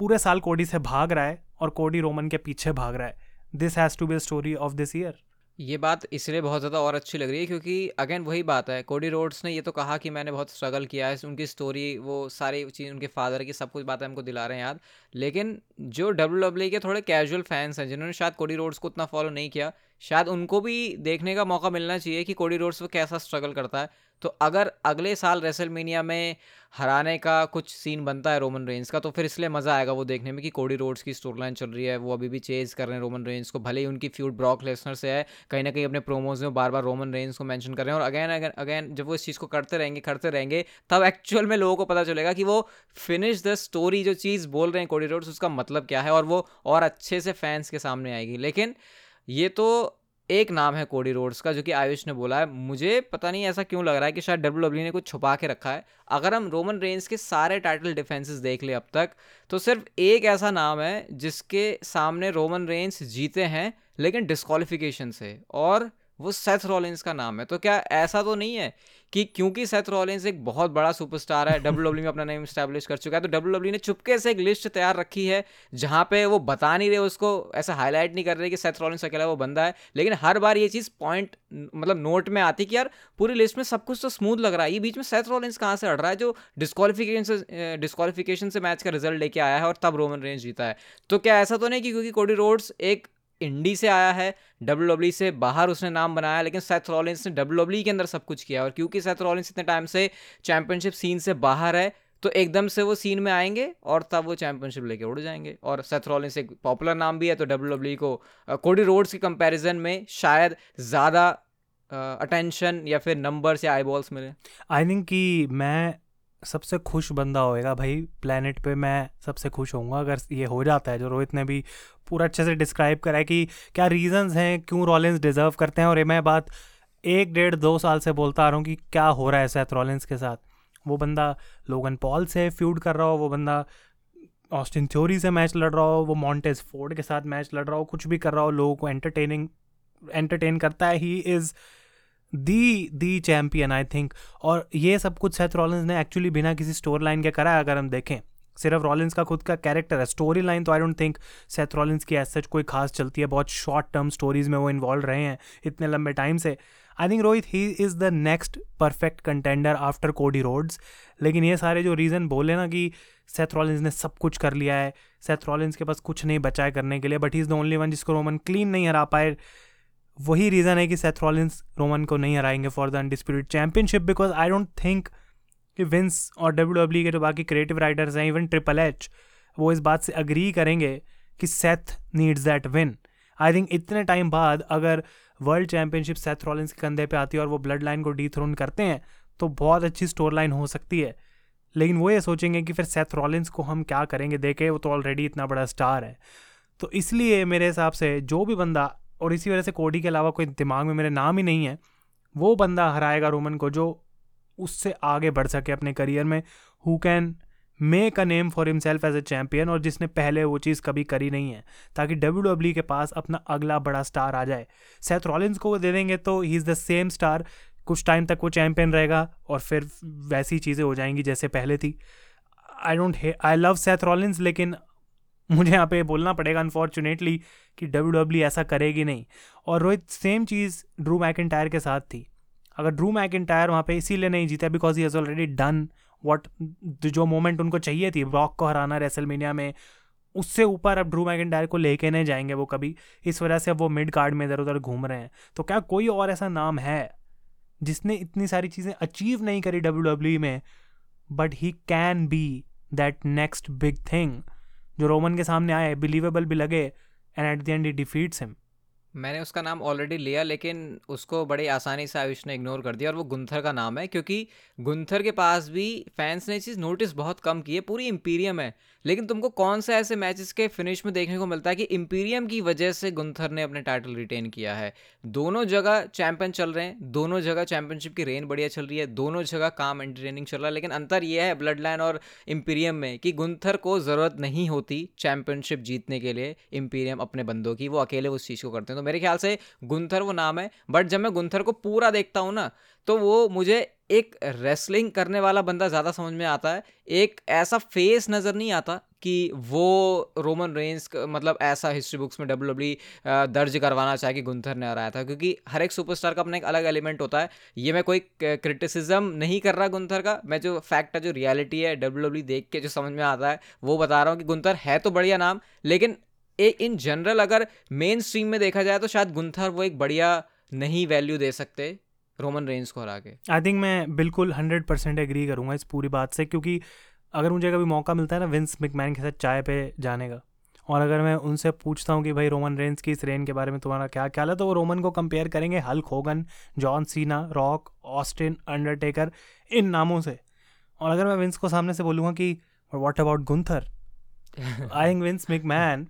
पूरे साल कोडी से भाग रहा है और कोडी रोमन के पीछे भाग रहा है। This has to be story of this year ये बात इसलिए बहुत ज़्यादा और अच्छी लग रही है क्योंकि, अगेन, वही बात है। कोडी रोड्स ने ये तो कहा कि मैंने बहुत स्ट्रगल किया है, उनकी स्टोरी, वो सारी चीज़, उनके फादर की सब कुछ बातें हमको दिला रहे हैं याद लेकिन जो डब्ल्यू डब्ल्यू के थोड़े कैजुअल फैंस हैं, जिन्होंने शायद कोडी रोड्स को उतना फॉलो नहीं किया, शायद उनको भी देखने का मौका मिलना चाहिए कि कोडी रोड्स वो कैसा स्ट्रगल करता है। तो अगर अगले साल रेसलमेनिया में हराने का कुछ सीन बनता है रोमन रेंज का तो फिर इसलिए मज़ा आएगा वो देखने में कि कोडी रोड्स की स्टोरी लाइन चल रही है, वो अभी भी चेज कर रहे हैं रोमन रेंज को, भले ही उनकी फ्यूड ब्रॉक लेसनर से है, कहीं ना कहीं अपने प्रोमोज में बार बार रोमन रेंज को मैंशन कर रहे हैं और अगैन अगैन अगैन जब वो इस चीज़ को करते रहेंगे करते रहेंगे, तब एक्चुअल में लोगों को पता चलेगा कि वो फिनिश द स्टोरी जो चीज़ बोल रहे हैं कोडी रोड्स उसका मतलब क्या है और वो और अच्छे से फैंस के सामने आएगी। लेकिन ये तो एक नाम है कोडी रोड्स का, जो कि आयुष ने बोला है। मुझे पता नहीं ऐसा क्यों लग रहा है कि शायद डब्ल्यू डब्ल्यू ने कुछ छुपा के रखा है। अगर हम रोमन रेंज के सारे टाइटल डिफेंसेस देख ले अब तक तो सिर्फ़ एक ऐसा नाम है जिसके सामने रोमन रेंज जीते हैं, लेकिन डिस्कालिफिकेशन से। और वो सेथ रॉलिंस का नाम है। तो क्या ऐसा तो नहीं है कि क्योंकि सेथ रॉलिंस एक बहुत बड़ा सुपरस्टार है डब्ल्यू डब्ल्यू में अपना नेम स्टैब्लिश कर चुका है तो डब्ल्यू डब्ल्यू ने चुपके से एक लिस्ट तैयार रखी है, जहाँ पे वो बता नहीं रहे उसको, ऐसा हाईलाइट नहीं कर रहे कि सेथ रॉलिंस अकेला वो बंदा है। लेकिन हर बार ये चीज़ पॉइंट मतलब नोट में आती कि यार, पूरी लिस्ट में सब कुछ तो स्मूथ लग रहा है। ये बीच में सेथ रॉलिंस कहाँ से हट रहा है, जो डिस्कालिफिकेशन से डिस्कालिफिकेशन से मैच का रिज़ल्ट लेके आया है और तब रोमन रेंज जीता है। तो क्या ऐसा तो नहीं कि क्योंकि कोडी रोड्स एक इंडी से आया है डब्ल्यू डब्ल्यू से बाहर उसने नाम बनाया लेकिन सेथ रॉलिंस ने डब्ल्यू डब्ल्यू के अंदर सब कुछ किया और क्योंकि सेथ रॉलिंस इतने टाइम से चैंपियनशिप सीन से बाहर है तो एकदम से वो सीन में आएँगे और तब वो चैंपियनशिप लेके उड़ जाएँगे। और सेथ रॉलिंस एक पॉपुलर नाम भी है तो डब्ल्यू डब्ल्यू को कोडी रोड्स के कंपैरिजन में शायद ज़्यादा अटेंशन या फिर नंबर्स या आई बॉल्स मिले। आई थिंक कि मैं सबसे खुश बंदा होएगा भाई प्लानट पे मैं सबसे खुश होऊँगा, अगर ये हो जाता है। जो रोहित ने भी पूरा अच्छे से डिस्क्राइब करा है कि क्या रीजंस हैं, क्यों रॉलिंस डिजर्व करते हैं। और ये मैं बात एक डेढ़ दो साल से बोलता आ रहा हूँ कि क्या हो रहा है सेथ रॉलिंस के साथ। वो बंदा लोगन पॉल से फ्यूड कर रहा हो, वो बंदा ऑस्टिन थ्योरी से मैच लड़ रहा हो, वो मॉन्टेज फोर्ड के साथ मैच लड़ रहा हो, कुछ भी कर रहा हो, लोगों को एंटरटेनिंग एंटरटेन करता है। He is the the champion I think और ये सब कुछ सेथ रॉलिंस ने एक्चुअली बिना किसी स्टोरी लाइन के करा अगर हम देखें। सिर्फ़ रॉलिंस का खुद का कैरेक्टर है। स्टोरी लाइन तो I don't think Seth Rollins की एज सच कोई खास चलती है। बहुत शॉर्ट टर्म स्टोरीज में वो इन्वॉल्व रहे हैं इतने लंबे टाइम से। I think Rohit he is the next perfect contender after Cody Rhodes लेकिन ये सारे जो रीज़न बोले ना कि सेथ रॉलिंस ने सब कुछ कर लिया है। सेथ रॉलिंस के पास कुछ नहीं बचा है करने के लिए but he is the only one जिसको रोमन क्लीन नहीं हरा पाए। वही रीज़न है कि सेथ रॉलिंस रोमन को नहीं हराएँगे for the undisputed championship because I don't think कि विंस और डब्ल्यू डब्ल्यू के जो बाकी क्रिएटिव राइटर्स हैं इवन ट्रिपल एच वो इस बात से अग्री करेंगे कि Seth needs that win I think इतने टाइम बाद अगर वर्ल्ड चैंपियनशिप सेथ रॉलिंस के कंधे पे आती है और वो ब्लड लाइन को डी थ्रोन करते हैं तो बहुत अच्छी स्टोर लाइन हो सकती है। लेकिन वो ये सोचेंगे कि फिर सेथ रॉलिंस को हम क्या करेंगे? देखे, वो तो ऑलरेडी इतना बड़ा स्टार है। तो इसलिए मेरे हिसाब से जो भी बंदा और इसी वजह से कोडी के अलावा कोई दिमाग में मेरे नाम ही नहीं है, वो बंदा हराएगा रोमन को जो उससे आगे बढ़ सके अपने करियर में who can make a name for himself as a champion और जिसने पहले वो चीज़ कभी करी नहीं है, ताकि डब्ल्यू डब्ल्यू के पास अपना अगला बड़ा स्टार आ जाए। सेथ रॉलिन्स को वो दे देंगे तो he is the same star कुछ टाइम तक वो चैम्पियन रहेगा और फिर वैसी चीज़ें हो जाएँगी जैसे पहले थी। I don't I love Seth Rollins लेकिन मुझे यहाँ पे बोलना पड़ेगा अनफॉर्चुनेटली कि डब्ल्यू डब्ल्यू ऐसा करेगी नहीं। और रोहित सेम चीज़ ड्रू मैकिन के साथ थी। अगर ड्रू मैकिन वहाँ पे इसीलिए नहीं जीता because he has already done what जो मोमेंट उनको चाहिए थी ब्रॉक को हराना रेसलमीनिया में, उससे ऊपर अब ड्रू मैकिन को लेके नहीं जाएँगे वो कभी। इस वजह से अब वो मिड कार्ड में इधर उधर घूम रहे हैं। तो क्या कोई और ऐसा नाम है जिसने इतनी सारी चीज़ें अचीव नहीं करी डब्ल्यू डब्ल्यू में but he can be that next big thing जो रोमन के सामने आए बिलीवेबल भी लगे and at the end he defeats him मैंने उसका नाम ऑलरेडी लिया, लेकिन उसको बड़ी आसानी से आयुष ने इग्नोर कर दिया और वो गुंथर का नाम है, क्योंकि गुंथर के पास भी फैंस ने चीज़ नोटिस बहुत कम की है, पूरी इम्पीरियम है। लेकिन तुमको कौन सा ऐसे मैचेस के फिनिश में देखने को मिलता है कि इम्पीरियम की वजह से गुंथर ने अपने टाइटल रिटेन किया है? दोनों जगह चैंपियन चल रहे हैं, दोनों जगह चैंपियनशिप की रेन बढ़िया चल रही है, दोनों जगह काम एंटरटेनिंग चल रहा है, लेकिन अंतर यह है ब्लड लाइन और इम्पीरियम में कि गुंथर को ज़रूरत नहीं होती चैंपियनशिप जीतने के लिए इम्पीरियम अपने बंदों की, वो अकेले उस चीज़ को करते हैं। तो मेरे ख्याल से गुंथर वो नाम है बट जब मैं गुंथर को पूरा देखता हूँ ना तो वो मुझे एक रेसलिंग करने वाला बंदा ज़्यादा समझ में आता है। एक ऐसा फेस नज़र नहीं आता कि वो रोमन रेंस मतलब ऐसा हिस्ट्री बुक्स में डब्ल्यू डब्ल्यू दर्ज करवाना चाहे कि गुंथर ने हराया था, क्योंकि हर एक सुपरस्टार का अपना एक अलग एलिमेंट होता है। ये मैं कोई क्रिटिसिज्म नहीं कर रहा गुंथर का, मैं जो फैक्ट है, जो रियलिटी है डब्ल्यू डब्ल्यू देख के जो समझ में आता है, वो बता रहा हूँ कि गुंथर है तो बढ़िया नाम, लेकिन इन जनरल अगर मेन स्ट्रीम में देखा जाए तो शायद गुंथर वो एक बढ़िया नहीं वैल्यू दे सकते रोमन रेंज को हरा के। आई थिंक मैं बिल्कुल हंड्रेड परसेंट एग्री करूँगा इस पूरी बात से क्योंकि अगर मुझे कभी मौका मिलता है ना विंस मिकमैन के साथ चाय पे जाने का और अगर मैं उनसे पूछता हूँ कि भाई रोमन रेंज की इस रेन के बारे में तुम्हारा क्या ख्याल है तो वो रोमन को कंपेयर करेंगे Hulk Hogan John Cena Rock Austin Undertaker इन नामों से। और अगर मैं विंस को सामने से बोलूँगा कि what about Gunther I think Vince McMahon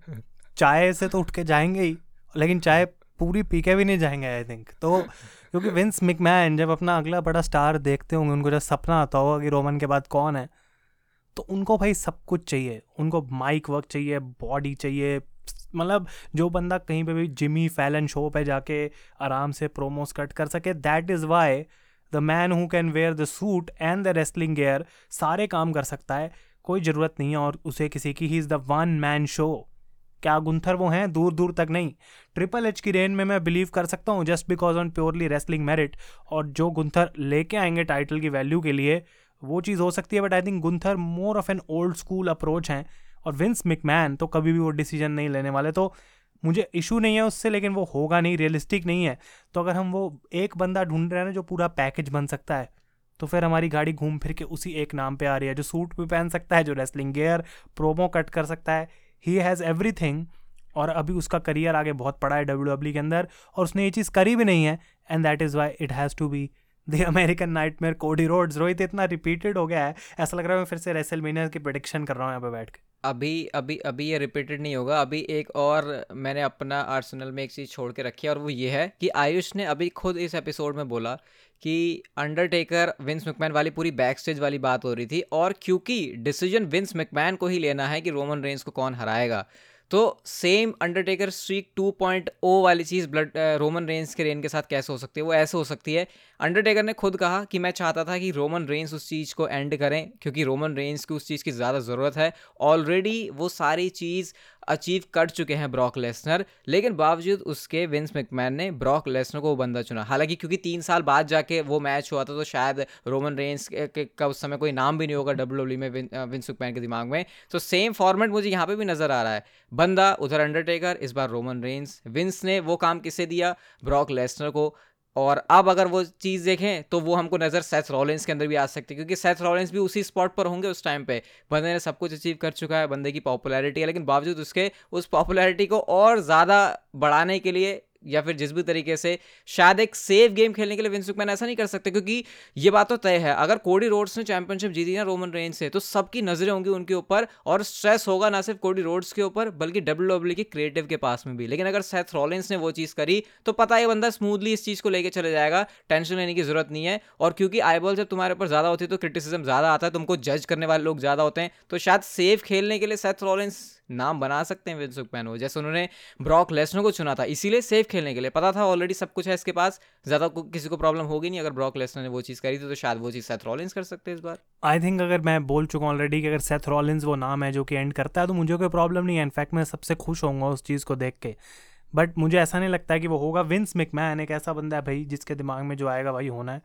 चाय से तो उठ के जाएँगे ही, लेकिन चाय पूरी पी के भी नहीं जाएँगे आई थिंक तो क्योंकि विंस मिकमैन जब अपना अगला बड़ा स्टार देखते होंगे, उनको जब सपना आता होगा कि रोमन के बाद कौन है तो उनको भाई सब कुछ चाहिए। उनको माइक वर्क चाहिए बॉडी चाहिए मतलब जो बंदा कहीं पे भी जिमी फैलन शो पे जाके आराम से प्रोमोस कट कर सके that is why the man who can wear the suit and the wrestling gear सारे काम कर सकता है, कोई ज़रूरत नहीं है और उसे किसी की he is the one man show क्या गुंथर वो हैं? दूर दूर तक नहीं। ट्रिपल एच की रेन में मैं बिलीव कर सकता हूँ just because on purely wrestling merit और जो गुंथर लेके आएँगे टाइटल की वैल्यू के लिए, वो चीज़ हो सकती है but I think Gunther more of an old school approach हैं। और विंस मिकमैन तो कभी भी वो डिसीज़न नहीं लेने वाले तो मुझे इशू नहीं है उससे, लेकिन वो होगा नहीं रियलिस्टिक नहीं है। तो अगर हम वो एक बंदा ढूंढ रहे हैं जो पूरा पैकेज बन सकता है तो फिर हमारी गाड़ी घूम फिर के उसी एक नाम पे आ रही है, जो सूट भी पहन सकता है, जो रेसलिंग गेयर प्रोमो कट कर सकता है। ही हैज़ एवरी थिंग और अभी उसका करियर आगे बहुत पड़ा है डब्ल्यू डब्ल्यू के अंदर और उसने ये चीज़ करी भी नहीं है। And that is why it has to be the American nightmare Cody Rhodes Rohit, इतना रिपीटेड हो गया है। ऐसा लग रहा है मैं फिर से रेसलमेनिया की प्रोडिक्शन कर रहा हूँ यहाँ पर बैठ के। अभी अभी अभी ये रिपीटेड नहीं होगा। अभी एक और मैंने अपना आर्सेनल में एक चीज़ छोड़ के रखी है और वो ये है कि आयुष ने अभी खुद इस एपिसोड में बोला कि अंडरटेकर विंस मकमैन वाली पूरी बैक स्टेज वाली बात हो रही थी और क्योंकि डिसीज़न विंस मकमैन को ही लेना है कि रोमन रेंज को कौन हराएगा। तो सेम अंडरटेकर स्ट्रीक 2.0 वाली चीज़ ब्लड रोमन रेंस के रेन के साथ कैसे हो सकती है? वो ऐसे हो सकती है। अंडरटेकर ने खुद कहा कि मैं चाहता था कि रोमन रेंस उस चीज़ को एंड करें, क्योंकि रोमन रेंस की उस चीज़ की ज़्यादा ज़रूरत है। ऑलरेडी वो सारी चीज़ अचीव कर चुके हैं ब्रॉक लेसनर लेकिन बावजूद उसके विंस मैकमैन ने ब्रॉक लेसनर को बंदा चुना हालाँकि क्योंकि तीन साल बाद जाके वो मैच हुआ था तो शायद रोमन रेंज का उस समय कोई नाम भी नहीं होगा डब्ल्यू डब्ल्यू में विंस मैकमैन के दिमाग में तो सेम फॉर्मेट मुझे यहाँ पर भी नज़र आ रहा है बंदा उधर अंडरटेकर इस बार रोमन रेंस विंस ने वो काम किसे दिया ब्रॉक लेसनर को और अब अगर वो चीज़ देखें तो वो हमको नज़र सेथ रॉलेंस के अंदर भी आ सकती है, क्योंकि सेथ रॉलेंस भी उसी स्पॉट पर होंगे उस टाइम पे। बंदे ने सब कुछ अचीव कर चुका है, बंदे की पॉपुलैरिटी है, लेकिन बावजूद उसके, उस पॉपुलैरिटी को और ज़्यादा बढ़ाने के लिए या फिर जिस भी तरीके से शायद एक सेफ़ गेम खेलने के लिए विंस मैन ऐसा नहीं कर सकते, क्योंकि ये बात तो तय है। अगर कोडी रोड्स ने चैंपियनशिप जीती ना रोमन रेंज से तो सबकी नज़रें होंगी उनके ऊपर और स्ट्रेस होगा ना सिर्फ़ कोडी रोड्स के ऊपर, बल्कि डब्ल्यू डब्ल्यू के क्रिएटिव के पास में भी। लेकिन अगर सेथ रॉलिंस ने वो चीज़ करी तो पता है बंदा स्मूथली इस चीज़ को लेकर चले जाएगा टेंशन लेने की ज़रूरत नहीं है। और क्योंकि आईबॉल जब तुम्हारे ऊपर ज़्यादा होती है तो क्रिटिसिज्म ज़्यादा आता है, तुमको जज करने वाले लोग ज़्यादा होते हैं। तो शायद सेफ़ खेलने के लिए सेथ रॉलिंस नाम बना सकते हैं विंस मैन वो जैसे उन्होंने ब्रॉक लेसनर को चुना था, इसीलिए सेफ़ खेलने के लिए। पता था ऑलरेडी सब कुछ है इसके पास, ज़्यादा किसी को प्रॉब्लम होगी नहीं अगर ब्रॉक लेसनर ने वो चीज़ करी थी तो शायद वो चीज़ सेथ रॉलिंस कर सकते हैं इस बार। आई थिंक अगर मैं बोल चुका हूँ ऑलरेडी कि अगर सेथ रॉलिंस वो नाम है जो कि एंड करता है तो मुझे कोई प्रॉब्लम नहीं है। इनफैक्ट मैं सबसे खुश होऊँगा उस चीज़ को देख के। बट मुझे ऐसा नहीं लगता कि वो होगा। विंस मैन एक ऐसा बंदा है भाई, जिसके दिमाग में जो आएगा भाई होना है।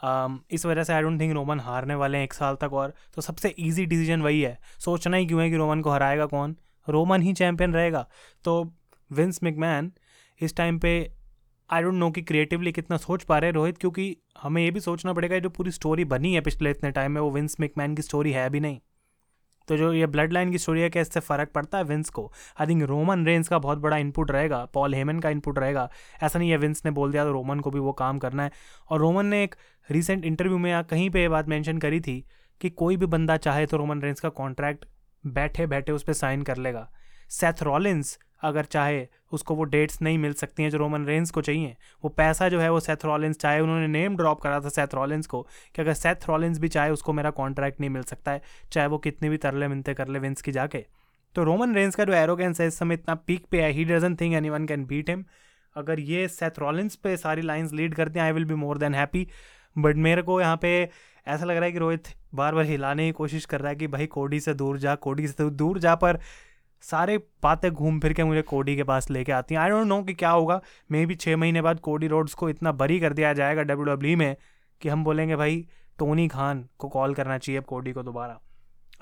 इस वजह से आई डोंट थिंक रोमन हारने वाले हैं एक साल तक और तो सबसे ईजी डिसीज़न वही है। सोचना ही क्यों है कि रोमन को हराएगा कौन? रोमन ही चैम्पियन रहेगा। तो विंस मिकमैन इस टाइम पे आई डोंट नो कि क्रिएटिवली कितना सोच पा रहे रोहित, क्योंकि हमें ये भी सोचना पड़ेगा जो पूरी स्टोरी बनी है पिछले इतने टाइम में, वो विंस मिकमैन की स्टोरी है भी नहीं। तो जो ये ब्लड लाइन की स्टोरी है क्या इससे फ़र्क पड़ता है विंस को। आई थिंक रोमन रेंस का बहुत बड़ा इनपुट रहेगा पॉल हेमन का इनपुट रहेगा। ऐसा नहीं है विंस ने बोल दिया तो रोमन को भी वो काम करना है। और रोमन ने एक रिसेंट इंटरव्यू में कहीं पर ये बात मैंशन करी थी कि कोई भी बंदा चाहे तो रोमन रेंस का कॉन्ट्रैक्ट बैठे बैठे उस पर साइन कर लेगा। सेथ रॉलिन्स अगर चाहे उसको वो डेट्स नहीं मिल सकती हैं जो रोमन रेंस को चाहिए। वो पैसा जो है वो सेथ रॉलिन्स चाहे उन्होंने नेम ड्रॉप करा था सेथ रॉलिन्स को, कि अगर सेथ रॉलिन्स भी चाहे उसको मेरा कॉन्ट्रैक्ट नहीं मिल सकता है, चाहे वो कितनी भी तरले मिनते कर ले विंस की जाके। तो रोमन रेंस का जो एरोगेंस है इस समय इतना पीक पे है he doesn't think anyone can beat him अगर ये सेथ रॉलिन्स पे सारी लाइन्स लीड करते हैं I will be more than happy but मेरे को यहाँ पे ऐसा लग रहा है कि रोहित बार बार हिलाने की कोशिश कर रहा है कि भाई कोडी से दूर जा कोडी से दूर जा पर सारे बातें घूम फिर के मुझे कोडी के पास लेके आती हैं। आई डोंट नो कि क्या होगा। मे भी छः महीने बाद कोडी रोड्स को इतना बरी कर दिया जाएगा डब्ल्यू डब्ल्यू में कि हम बोलेंगे, भाई टोनी खान को कॉल करना चाहिए अब कोडी को दोबारा।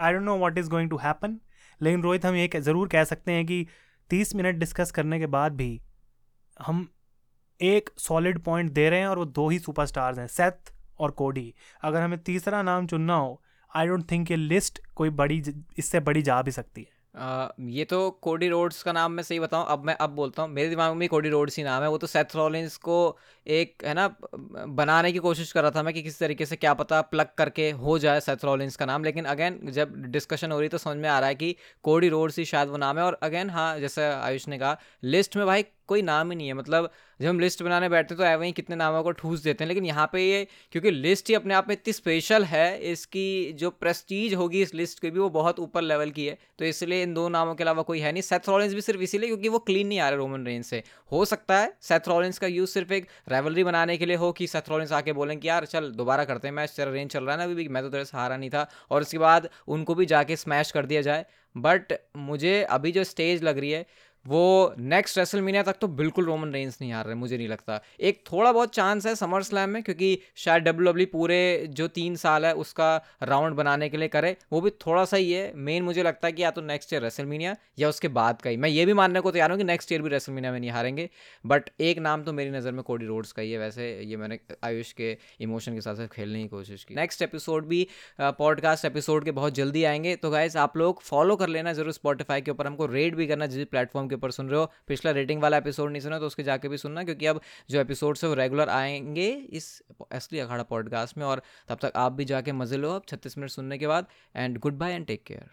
I don't know what is going to happen लेकिन रोहित, हम ये ज़रूर कह सकते हैं कि तीस मिनट डिस्कस करने के बाद भी हम एक सॉलिड पॉइंट दे रहे हैं और वो दो ही सुपरस्टार्स हैं सेथ और कोडी। अगर हमें तीसरा नाम चुनना हो आई डोंट थिंक ये लिस्ट कोई बड़ी इससे बड़ी जा भी सकती है। आ, ये तो कोडी रोड्स का नाम मैं सही बताऊँ अब मैं अब बोलता हूँ मेरे दिमाग में कोडी रोड्स ही नाम है वो तो सेथ रॉलिंस को एक है ना बनाने की कोशिश कर रहा था मैं कि किस तरीके से क्या पता प्लग करके हो जाए सेथ रॉलिंस का नाम लेकिन अगेन जब डिस्कशन हो रही तो समझ में आ रहा है कि कोडी रोड्स ही शायद वो नाम है और अगेन हाँ जैसे आयुष ने कहा लिस्ट में भाई कोई नाम ही नहीं है। मतलब जब हम लिस्ट बनाने बैठते हैं तो वहीं कितने नामों को ठूस देते हैं। लेकिन यहाँ पे ये, क्योंकि लिस्ट ही अपने आप में इतनी स्पेशल है, इसकी जो प्रेस्टीज होगी इस लिस्ट की भी वो बहुत ऊपर लेवल की है। तो इसलिए इन दो नामों के अलावा कोई है नहीं। सेथ रॉलिंस भी सिर्फ़ इसीलिए क्योंकि वो क्लीन नहीं आ रहे रोमन रेंज से। हो सकता है सेथ रॉलिंस का यूज़ सिर्फ़ एक रेवलरी बनाने के लिए हो कि सेथ रॉलिंस आके बोलें कि यार चल दोबारा करते हैं मैच तेरा रेंज चल रहा है ना अभी भी, मैं तो तेरे से हारा नहीं था। और उसके बाद उनको भी जाके स्मैश कर दिया जाए। बट मुझे अभी जो स्टेज लग रही है वो नेक्स्ट रेसलमीनिया तक तो बिल्कुल रोमन रेंस नहीं हार रहे, मुझे नहीं लगता। एक थोड़ा बहुत चांस है समर स्लैम में, क्योंकि शायद डब्ल्यू डब्ल्यू पूरे जो तीन साल है, उसका राउंड बनाने के लिए करे। वो भी थोड़ा सा ही है। मेन मुझे लगता है कि या तो नेक्स्ट ईयर रेसलमीनिया या उसके बाद का ही। मैं ये भी मानने को तैयार हूँ कि नेक्स्ट ईयर भी रेसलमीनिया में नहीं हारेंगे। बट एक नाम तो मेरी नज़र में कोडी रोड्स का ही है। वैसे ये मैंने आयुष के इमोशन के साथ साथ खेलने की कोशिश की। नेक्स्ट एपिसोड भी पॉडकास्ट एपिसोड के बहुत जल्दी आएँगे। तो गाइज़ आप लोग फॉलो कर लेना ज़रूर स्पॉटिफाई के ऊपर। हमको रेड भी करना जिस प्लेटफॉर्म के ऊपर सुन रहे हो। पिछला रेटिंग वाला एपिसोड नहीं सुना तो उसके जाके भी सुनना, क्योंकि अब जो एपिसोड्स है वो रेगुलर आएँगे इस असली अखाड़ा पॉडकास्ट में, और तब तक आप भी जाके मज़े लो अब छत्तीस मिनट सुनने के बाद and goodbye and take care